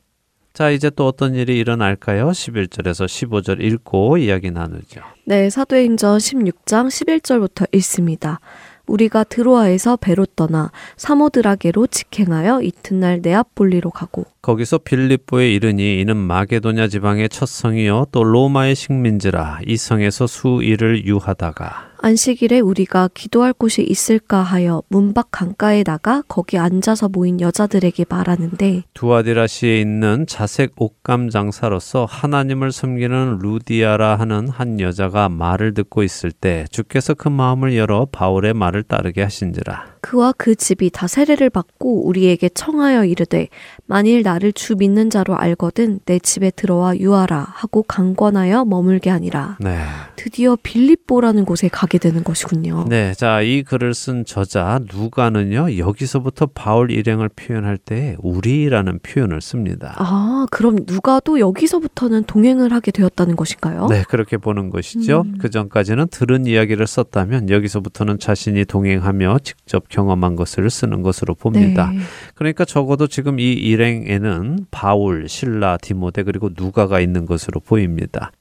자, 이제 또 어떤 일이 일어날까요? 11절에서 15절 읽고 이야기 나누죠. 네, 사도행전 16장 11절부터 읽습니다. 우리가 드로아에서 배로 떠나 사모드라게로 직행하여 이튿날 네아폴리로 가고. 거기서 빌립보에 이르니 이는 마게도냐 지방의 첫 성이요 또 로마의 식민지라 이 성에서 수일을 유하다가 안식일에 우리가 기도할 곳이 있을까 하여 문밖 강가에 나가 거기 앉아서 모인 여자들에게 말하는데 두아디라시에 있는 자색 옷감 장사로서 하나님을 섬기는 루디아라 하는 한 여자가 말을 듣고 있을 때 주께서 그 마음을 열어 바울의 말을 따르게 하신지라. 그와 그 집이 다 세례를 받고 우리에게 청하여 이르되 만일 나를 주 믿는 자로 알거든 내 집에 들어와 유하라 하고 강권하여 머물게 하니라. 네. 드디어 빌립보라는 곳에 가게 되는 것이군요. 네, 자, 이 글을 쓴 저자 누가는요, 여기서부터 바울 일행을 표현할 때 우리라는 표현을 씁니다. 아, 그럼 누가도 여기서부터는 동행을 하게 되었다는 것인가요? 네, 그렇게 보는 것이죠. 음. 그 전까지는 들은 이야기를 썼다면 여기서부터는 자신이 동행하며 직접 경험한 것을 쓰는 것으로 봅니다. 네. 그러니까 적어도 지금 이 일행에는 바울, 신라, 디모데 그리고 누가가 있는 것으로 보입니다.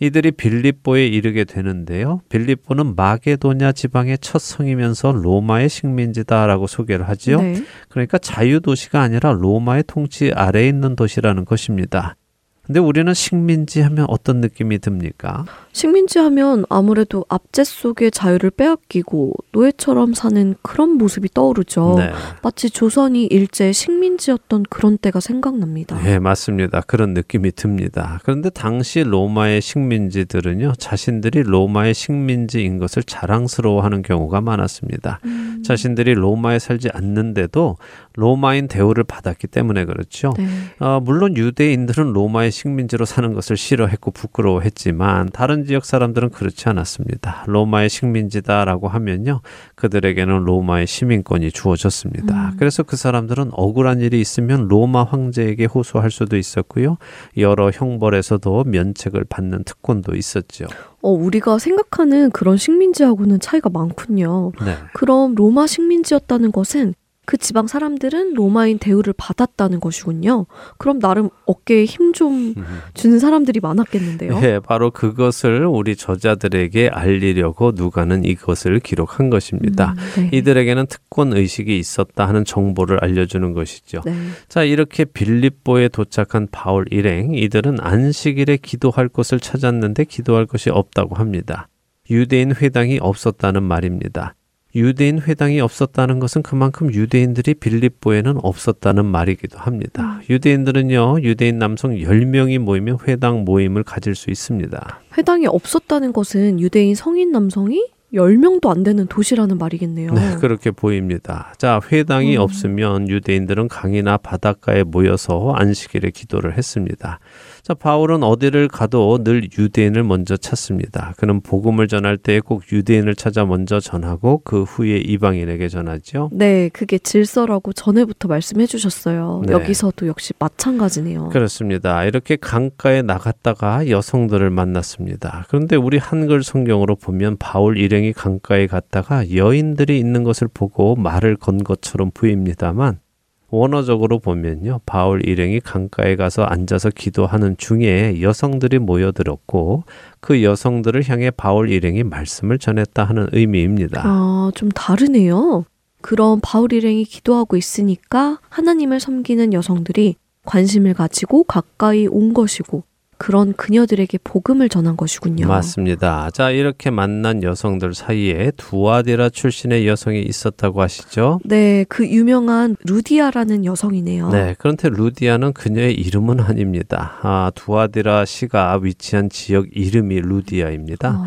이들이 빌립보에 이르게 되는데요. 빌립보는 마게도냐 지방의 첫 성이면서 로마의 식민지다라고 소개를 하지요. 네. 그러니까 자유 도시가 아니라 로마의 통치 아래에 있는 도시라는 것입니다. 근데 우리는 식민지 하면 어떤 느낌이 듭니까? 식민지 하면 아무래도 압제 속의 자유를 빼앗기고 노예처럼 사는 그런 모습이 떠오르죠. 네. 마치 조선이 일제 식민지였던 그런 때가 생각납니다. 네, 맞습니다. 그런 느낌이 듭니다. 그런데 당시 로마의 식민지들은요, 자신들이 로마의 식민지인 것을 자랑스러워하는 경우가 많았습니다. 음. 자신들이 로마에 살지 않는데도 로마인 대우를 받았기 때문에 그렇죠. 네. 어, 물론 유대인들은 로마의 식민지로 사는 것을 싫어했고 부끄러워했지만 다른 지역 사람들은 그렇지 않았습니다. 로마의 식민지다라고 하면요. 그들에게는 로마의 시민권이 주어졌습니다. 음. 그래서 그 사람들은 억울한 일이 있으면 로마 황제에게 호소할 수도 있었고요. 여러 형벌에서도 면책을 받는 특권도 있었죠. 어, 우리가 생각하는 그런 식민지하고는 차이가 많군요. 네. 그럼 로마 식민지였다는 것은 그 지방 사람들은 로마인 대우를 받았다는 것이군요. 그럼 나름 어깨에 힘 좀 주는 사람들이 많았겠는데요. 예, 바로 그것을 우리 저자들에게 알리려고 누가는 이것을 기록한 것입니다. 음, 네. 이들에게는 특권 의식이 있었다 하는 정보를 알려주는 것이죠. 네. 자, 이렇게 빌립보에 도착한 바울 일행, 이들은 안식일에 기도할 곳을 찾았는데 기도할 곳이 없다고 합니다. 유대인 회당이 없었다는 말입니다. 유대인 회당이 없었다는 것은 그만큼 유대인들이 빌립보에는 없었다는 말이기도 합니다. 유대인들은요, 유대인 남성 10명이 모이면 회당 모임을 가질 수 있습니다. 회당이 없었다는 것은 유대인 성인 남성이 10명도 안 되는 도시라는 말이겠네요. 네, 그렇게 보입니다. 자, 회당이 음. 없으면 유대인들은 강이나 바닷가에 모여서 안식일에 기도를 했습니다. 자, 바울은 어디를 가도 늘 유대인을 먼저 찾습니다. 그는 복음을 전할 때 꼭 유대인을 찾아 먼저 전하고 그 후에 이방인에게 전하죠. 네, 그게 질서라고 전에부터 말씀해 주셨어요. 네. 여기서도 역시 마찬가지네요. 그렇습니다. 이렇게 강가에 나갔다가 여성들을 만났습니다. 그런데 우리 한글 성경으로 보면 바울 일행이 강가에 갔다가 여인들이 있는 것을 보고 말을 건 것처럼 보입니다만 원어적으로 보면요. 바울 일행이 강가에 가서 앉아서 기도하는 중에 여성들이 모여들었고 그 여성들을 향해 바울 일행이 말씀을 전했다 하는 의미입니다. 아, 좀 다르네요. 그럼 바울 일행이 기도하고 있으니까 하나님을 섬기는 여성들이 관심을 가지고 가까이 온 것이고 그런 그녀들에게 복음을 전한 것이군요. 맞습니다. 자, 이렇게 만난 여성들 사이에 두아디라 출신의 여성이 있었다고 하시죠? 네, 그 유명한 루디아라는 여성이네요. 네, 그런데 루디아는 그녀의 이름은 아닙니다. 아, 두아디라 시가 위치한 지역 이름이 루디아입니다. 아,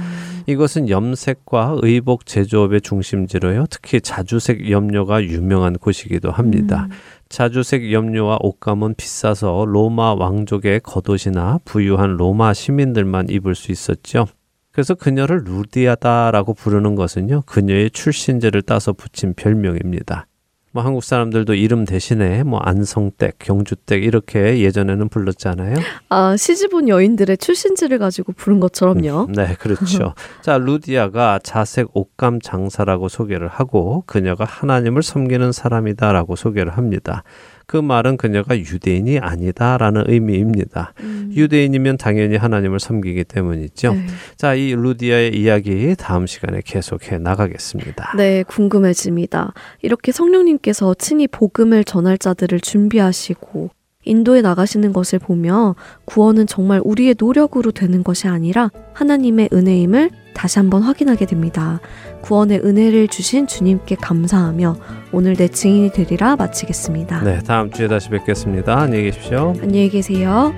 이것은 염색과 의복 제조업의 중심지로요. 특히 자주색 염료가 유명한 곳이기도 합니다. 음. 자주색 염료와 옷감은 비싸서 로마 왕족의 겉옷이나 부유한 로마 시민들만 입을 수 있었죠. 그래서 그녀를 루디아다라고 부르는 것은요. 그녀의 출신제를 따서 붙인 별명입니다. 뭐 한국 사람들도 이름 대신에 뭐 안성댁, 경주댁 이렇게 예전에는 불렀잖아요. 아, 시집온 여인들의 출신지를 가지고 부른 것처럼요. 네, 그렇죠. 자, 루디아가 자색 옷감 장사라고 소개를 하고 그녀가 하나님을 섬기는 사람이다라고 소개를 합니다. 그 말은 그녀가 유대인이 아니다라는 의미입니다. 음. 유대인이면 당연히 하나님을 섬기기 때문이죠. 네. 자, 이 루디아의 이야기 다음 시간에 계속해 나가겠습니다. 네, 궁금해집니다. 이렇게 성령님께서 친히 복음을 전할 자들을 준비하시고 인도에 나가시는 것을 보며 구원은 정말 우리의 노력으로 되는 것이 아니라 하나님의 은혜임을 다시 한번 확인하게 됩니다. 구원의 은혜를 주신 주님께 감사하며 오늘 내 증인이 되리라 마치겠습니다. 네, 다음 주에 다시 뵙겠습니다. 안녕히 계십시오. 안녕히 계세요.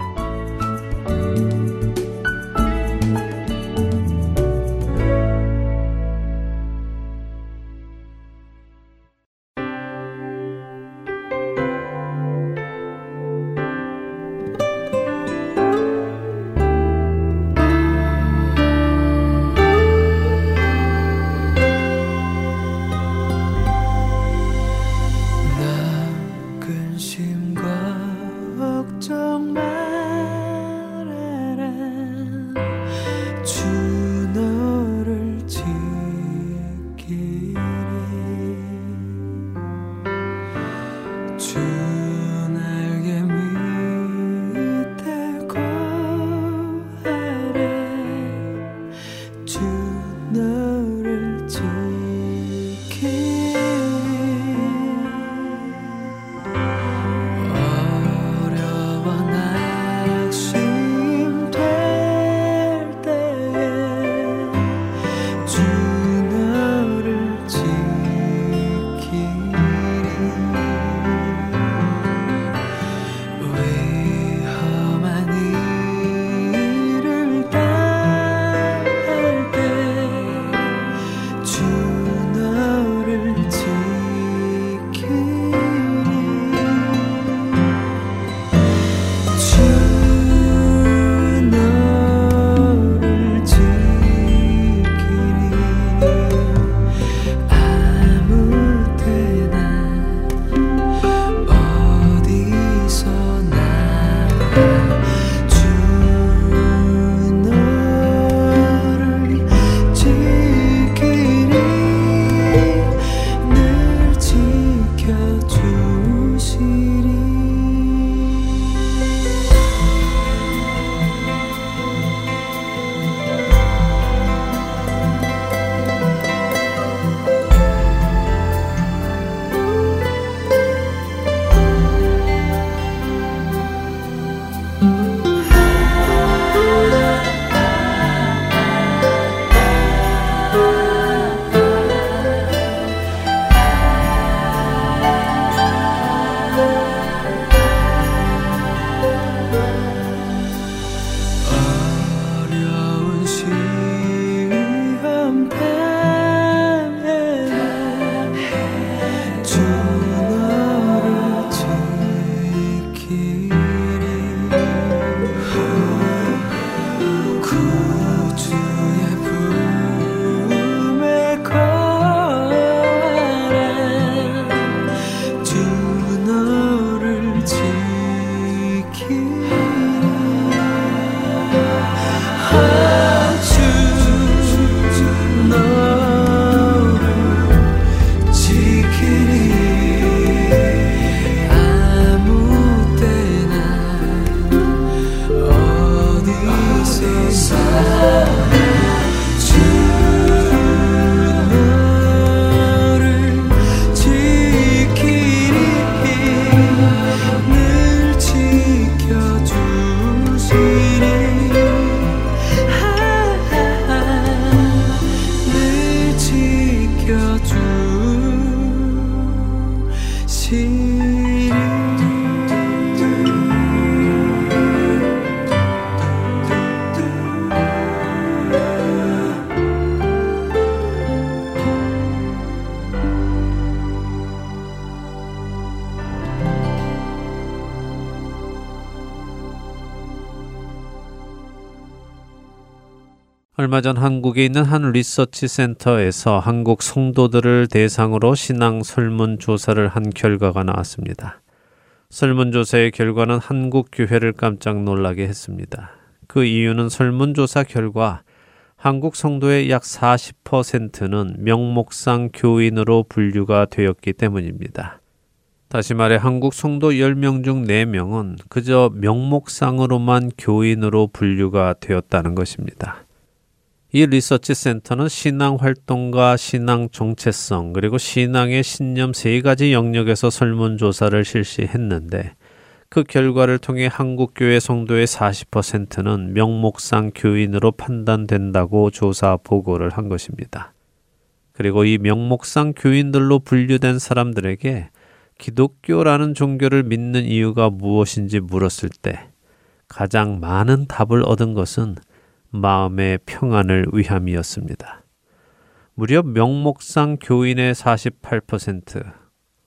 얼마 전 한국에 있는 한 리서치 센터에서 한국 성도들을 대상으로 신앙 설문 조사를 한 결과가 나왔습니다. 설문조사의 결과는 한국 교회를 깜짝 놀라게 했습니다. 그 이유는 설문조사 결과 한국 성도의 약 40%는 명목상 교인으로 분류가 되었기 때문입니다. 다시 말해 한국 성도 10명 중 4명은 그저 명목상으로만 교인으로 분류가 되었다는 것입니다. 이 리서치 센터는 신앙 활동과 신앙 정체성 그리고 신앙의 신념 세 가지 영역에서 설문 조사를 실시했는데 그 결과를 통해 한국 교회 성도의 40%는 명목상 교인으로 판단된다고 조사 보고를 한 것입니다. 그리고 이 명목상 교인들로 분류된 사람들에게 기독교라는 종교를 믿는 이유가 무엇인지 물었을 때 가장 많은 답을 얻은 것은 마음의 평안을 위함이었습니다. 무려 명목상 교인의 48%,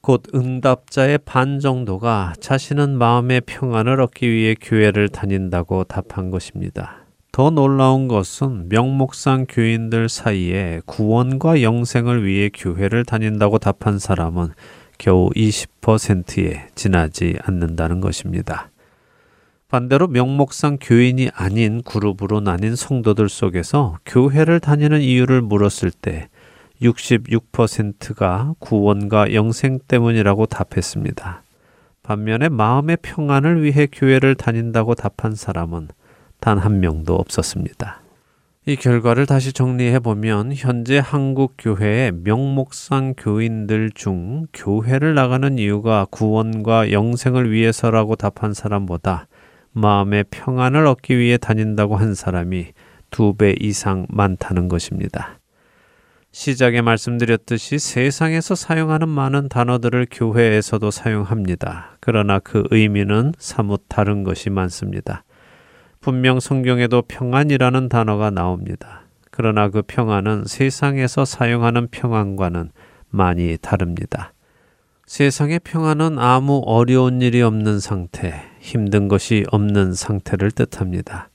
곧 응답자의 반 정도가 자신은 마음의 평안을 얻기 위해 교회를 다닌다고 답한 것입니다. 더 놀라운 것은 명목상 교인들 사이에 구원과 영생을 위해 교회를 다닌다고 답한 사람은 겨우 20%에 지나지 않는다는 것입니다. 반대로 명목상 교인이 아닌 그룹으로 나뉜 성도들 속에서 교회를 다니는 이유를 물었을 때 66%가 구원과 영생 때문이라고 답했습니다. 반면에 마음의 평안을 위해 교회를 다닌다고 답한 사람은 단 한 명도 없었습니다. 이 결과를 다시 정리해 보면 현재 한국 교회의 명목상 교인들 중 교회를 나가는 이유가 구원과 영생을 위해서라고 답한 사람보다 마음의 평안을 얻기 위해 다닌다고 한 사람이 두 배 이상 많다는 것입니다. 시작에 말씀드렸듯이 세상에서 사용하는 많은 단어들을 교회에서도 사용합니다. 그러나 그 의미는 사뭇 다른 것이 많습니다. 분명 성경에도 평안이라는 단어가 나옵니다. 그러나 그 평안은 세상에서 사용하는 평안과는 많이 다릅니다. 세상의 평안은 아무 어려운 일이 없는 상태, 힘든 것이 없는 상태를 뜻합니다.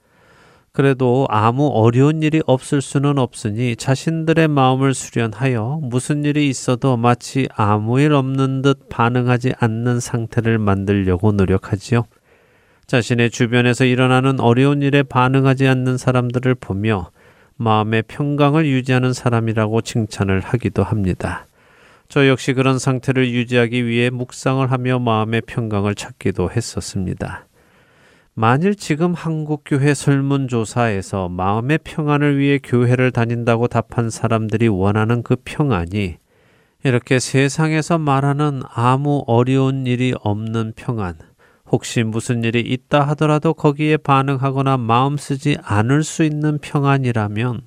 그래도 아무 어려운 일이 없을 수는 없으니 자신들의 마음을 수련하여 무슨 일이 있어도 마치 아무 일 없는 듯 반응하지 않는 상태를 만들려고 노력하지요. 자신의 주변에서 일어나는 어려운 일에 반응하지 않는 사람들을 보며 마음의 평강을 유지하는 사람이라고 칭찬을 하기도 합니다. 저 역시 그런 상태를 유지하기 위해 묵상을 하며 마음의 평강을 찾기도 했었습니다. 만일 지금 한국교회 설문조사에서 마음의 평안을 위해 교회를 다닌다고 답한 사람들이 원하는 그 평안이 이렇게 세상에서 말하는 아무 어려운 일이 없는 평안, 혹시 무슨 일이 있다 하더라도 거기에 반응하거나 마음 쓰지 않을 수 있는 평안이라면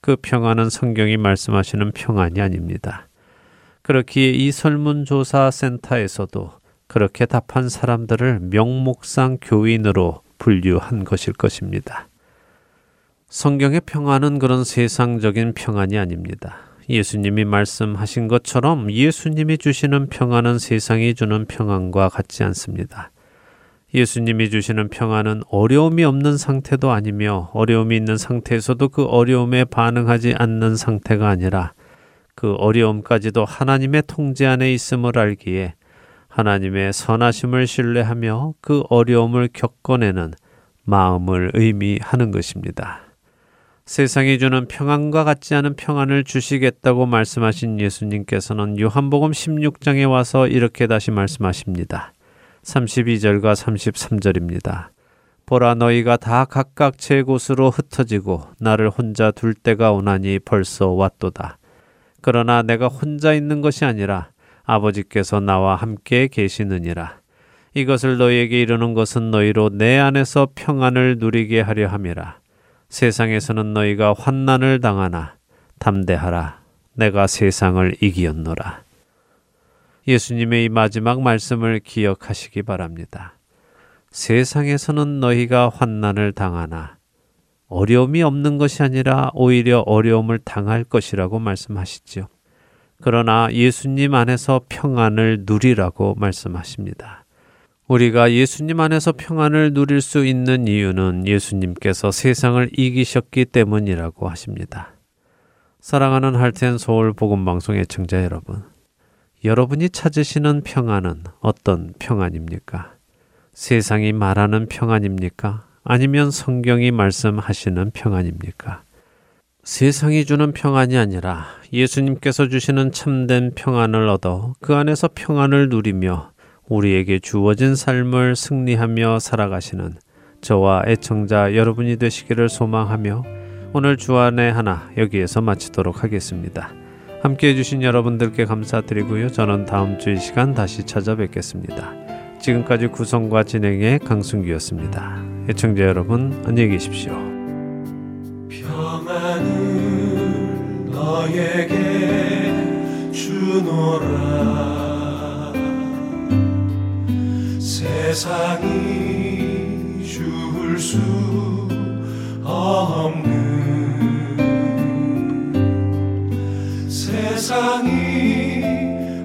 그 평안은 성경이 말씀하시는 평안이 아닙니다. 그렇기에 이 설문조사 센터에서도 그렇게 답한 사람들을 명목상 교인으로 분류한 것일 것입니다. 성경의 평안은 그런 세상적인 평안이 아닙니다. 예수님이 말씀하신 것처럼 예수님이 주시는 평안은 세상이 주는 평안과 같지 않습니다. 예수님이 주시는 평안은 어려움이 없는 상태도 아니며 어려움이 있는 상태에서도 그 어려움에 반응하지 않는 상태가 아니라 그 어려움까지도 하나님의 통제 안에 있음을 알기에 하나님의 선하심을 신뢰하며 그 어려움을 겪어내는 마음을 의미하는 것입니다. 세상이 주는 평안과 같지 않은 평안을 주시겠다고 말씀하신 예수님께서는 요한복음 16장에 와서 이렇게 다시 말씀하십니다. 32절과 33절입니다. 보라 너희가 다 각각 제 곳으로 흩어지고 나를 혼자 둘 때가 오나니 벌써 왔도다. 그러나 내가 혼자 있는 것이 아니라 아버지께서 나와 함께 계시느니라. 이것을 너희에게 이르는 것은 너희로 내 안에서 평안을 누리게 하려 함이라. 세상에서는 너희가 환난을 당하나 담대하라. 내가 세상을 이기었노라. 예수님의 이 마지막 말씀을 기억하시기 바랍니다. 세상에서는 너희가 환난을 당하나 어려움이 없는 것이 아니라 오히려 어려움을 당할 것이라고 말씀하시지요. 그러나 예수님 안에서 평안을 누리라고 말씀하십니다. 우리가 예수님 안에서 평안을 누릴 수 있는 이유는 예수님께서 세상을 이기셨기 때문이라고 하십니다. 사랑하는 할텐 서울 복음 방송의 청자 여러분. 여러분이 찾으시는 평안은 어떤 평안입니까? 세상이 말하는 평안입니까? 아니면 성경이 말씀하시는 평안입니까? 세상이 주는 평안이 아니라 예수님께서 주시는 참된 평안을 얻어 그 안에서 평안을 누리며 우리에게 주어진 삶을 승리하며 살아가시는 저와 애청자 여러분이 되시기를 소망하며 오늘 주안의 하나 여기에서 마치도록 하겠습니다. 함께 해주신 여러분들께 감사드리고요. 저는 다음 주이 시간 다시 찾아뵙겠습니다. 지금까지 구성과 진행의 강순기였습니다. 애청자 여러분 안녕히 계십시오. 평안을 너에게 주노라 세상이 줄수 없는 세상이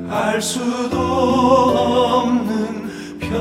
알 수도 없는 평